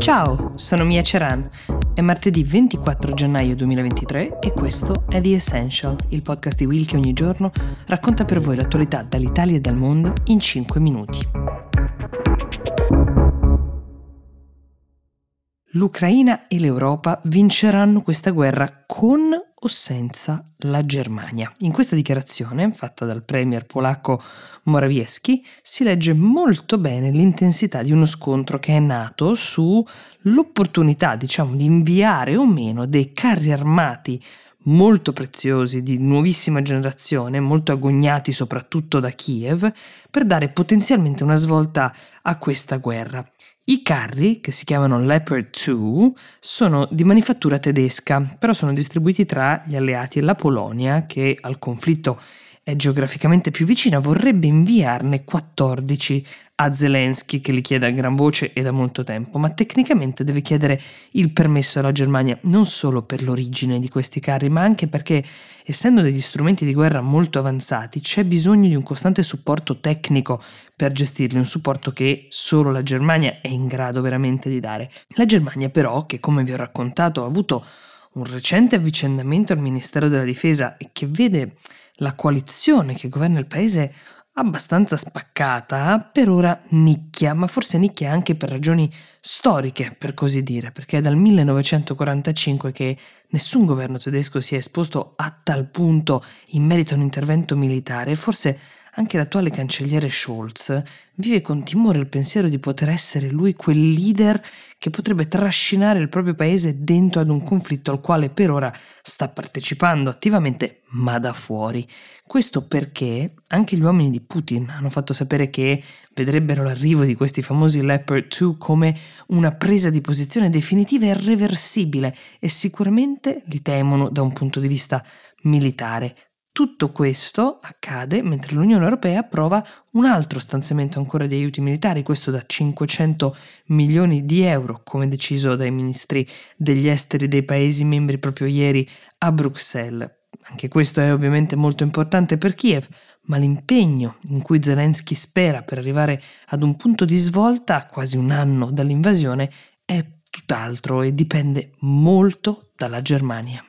Ciao, sono Mia Ceran. È martedì 24 gennaio 2023 e questo è The Essential, il podcast di Will che ogni giorno racconta per voi l'attualità dall'Italia e dal mondo in 5 minuti. L'Ucraina e l'Europa vinceranno questa guerra con o senza la Germania. In questa dichiarazione, fatta dal premier polacco Morawiecki, si legge molto bene l'intensità di uno scontro che è nato sull'opportunità, diciamo, di inviare o meno dei carri armati molto preziosi di nuovissima generazione, molto agognati soprattutto da Kiev, per dare potenzialmente una svolta a questa guerra. I carri, che si chiamano Leopard 2, sono di manifattura tedesca, però sono distribuiti tra gli alleati e la Polonia, che al conflitto è geograficamente più vicina, vorrebbe inviarne 14 a Zelensky che li chiede a gran voce e da molto tempo, ma tecnicamente deve chiedere il permesso alla Germania non solo per l'origine di questi carri, ma anche perché, essendo degli strumenti di guerra molto avanzati, c'è bisogno di un costante supporto tecnico per gestirli, un supporto che solo la Germania è in grado veramente di dare. La Germania però, che come vi ho raccontato ha avuto un recente avvicendamento al Ministero della Difesa e che vede la coalizione che governa il paese abbastanza spaccata, per ora nicchia, ma forse nicchia anche per ragioni storiche, per così dire, perché è dal 1945 che nessun governo tedesco si è esposto a tal punto in merito a un intervento militare, forse anche l'attuale cancelliere Scholz vive con timore il pensiero di poter essere lui quel leader che potrebbe trascinare il proprio paese dentro ad un conflitto al quale per ora sta partecipando attivamente, ma da fuori. Questo perché anche gli uomini di Putin hanno fatto sapere che vedrebbero l'arrivo di questi famosi Leopard 2 come una presa di posizione definitiva e irreversibile e sicuramente li temono da un punto di vista militare. Tutto questo accade mentre l'Unione Europea approva un altro stanziamento ancora di aiuti militari, questo da 500 milioni di euro, come deciso dai ministri degli esteri dei Paesi membri proprio ieri a Bruxelles. Anche questo è ovviamente molto importante per Kiev, ma l'impegno in cui Zelensky spera per arrivare ad un punto di svolta a quasi un anno dall'invasione è tutt'altro e dipende molto dalla Germania.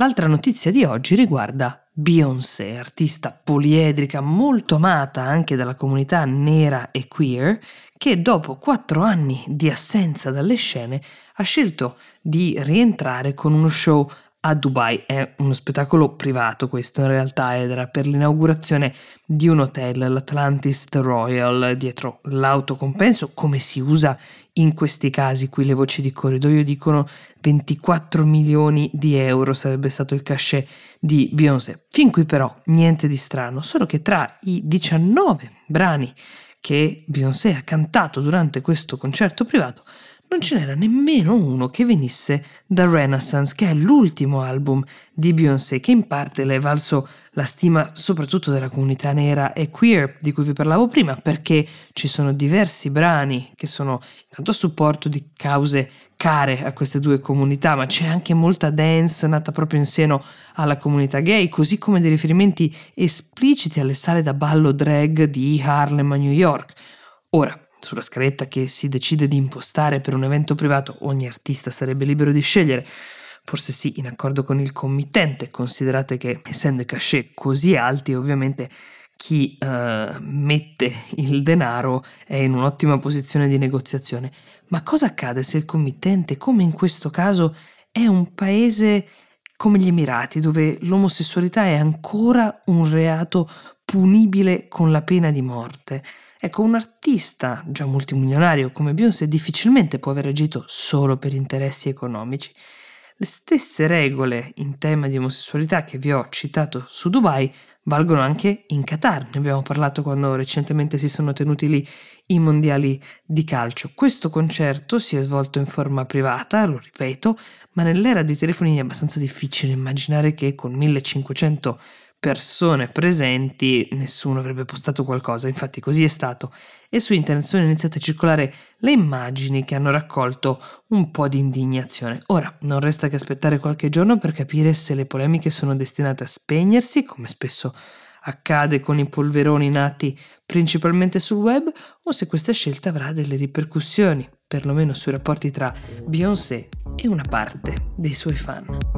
L'altra notizia di oggi riguarda Beyoncé, artista poliedrica molto amata anche dalla comunità nera e queer, che dopo quattro anni di assenza dalle scene ha scelto di rientrare con uno show a Dubai. È uno spettacolo privato questo in realtà ed era per l'inaugurazione di un hotel, l'Atlantis Royal, dietro l'autocompenso, come si usa in questi casi. Qui le voci di corridoio dicono 24 milioni di euro sarebbe stato il cachet di Beyoncé. Fin qui però niente di strano, solo che tra i 19 brani che Beyoncé ha cantato durante questo concerto privato non ce n'era nemmeno uno che venisse da Renaissance, che è l'ultimo album di Beyoncé, che in parte le è valso la stima soprattutto della comunità nera e queer di cui vi parlavo prima, perché ci sono diversi brani che sono intanto a supporto di cause care a queste due comunità, ma c'è anche molta dance nata proprio in seno alla comunità gay, così come dei riferimenti espliciti alle sale da ballo drag di Harlem a New York. Ora, sulla scaletta che si decide di impostare per un evento privato, ogni artista sarebbe libero di scegliere. Forse sì, in accordo con il committente, considerate che essendo i cachet così alti, ovviamente chi uh, mette il denaro è in un'ottima posizione di negoziazione. Ma cosa accade se il committente, come in questo caso, è un paese come gli Emirati, dove l'omosessualità è ancora un reato punibile con la pena di morte? Ecco, un artista già multimilionario come Beyoncé difficilmente può aver agito solo per interessi economici. Le stesse regole in tema di omosessualità che vi ho citato su Dubai valgono anche in Qatar, ne abbiamo parlato quando recentemente si sono tenuti lì i mondiali di calcio. Questo concerto si è svolto in forma privata, lo ripeto, ma nell'era dei telefonini è abbastanza difficile immaginare che con 1500 persone presenti, nessuno avrebbe postato qualcosa, infatti così è stato, e su internet sono iniziate a circolare le immagini che hanno raccolto un po' di indignazione. Ora, non resta che aspettare qualche giorno per capire se le polemiche sono destinate a spegnersi, come spesso accade con i polveroni nati principalmente sul web o se questa scelta avrà delle ripercussioni, perlomeno sui rapporti tra Beyoncé e una parte dei suoi fan.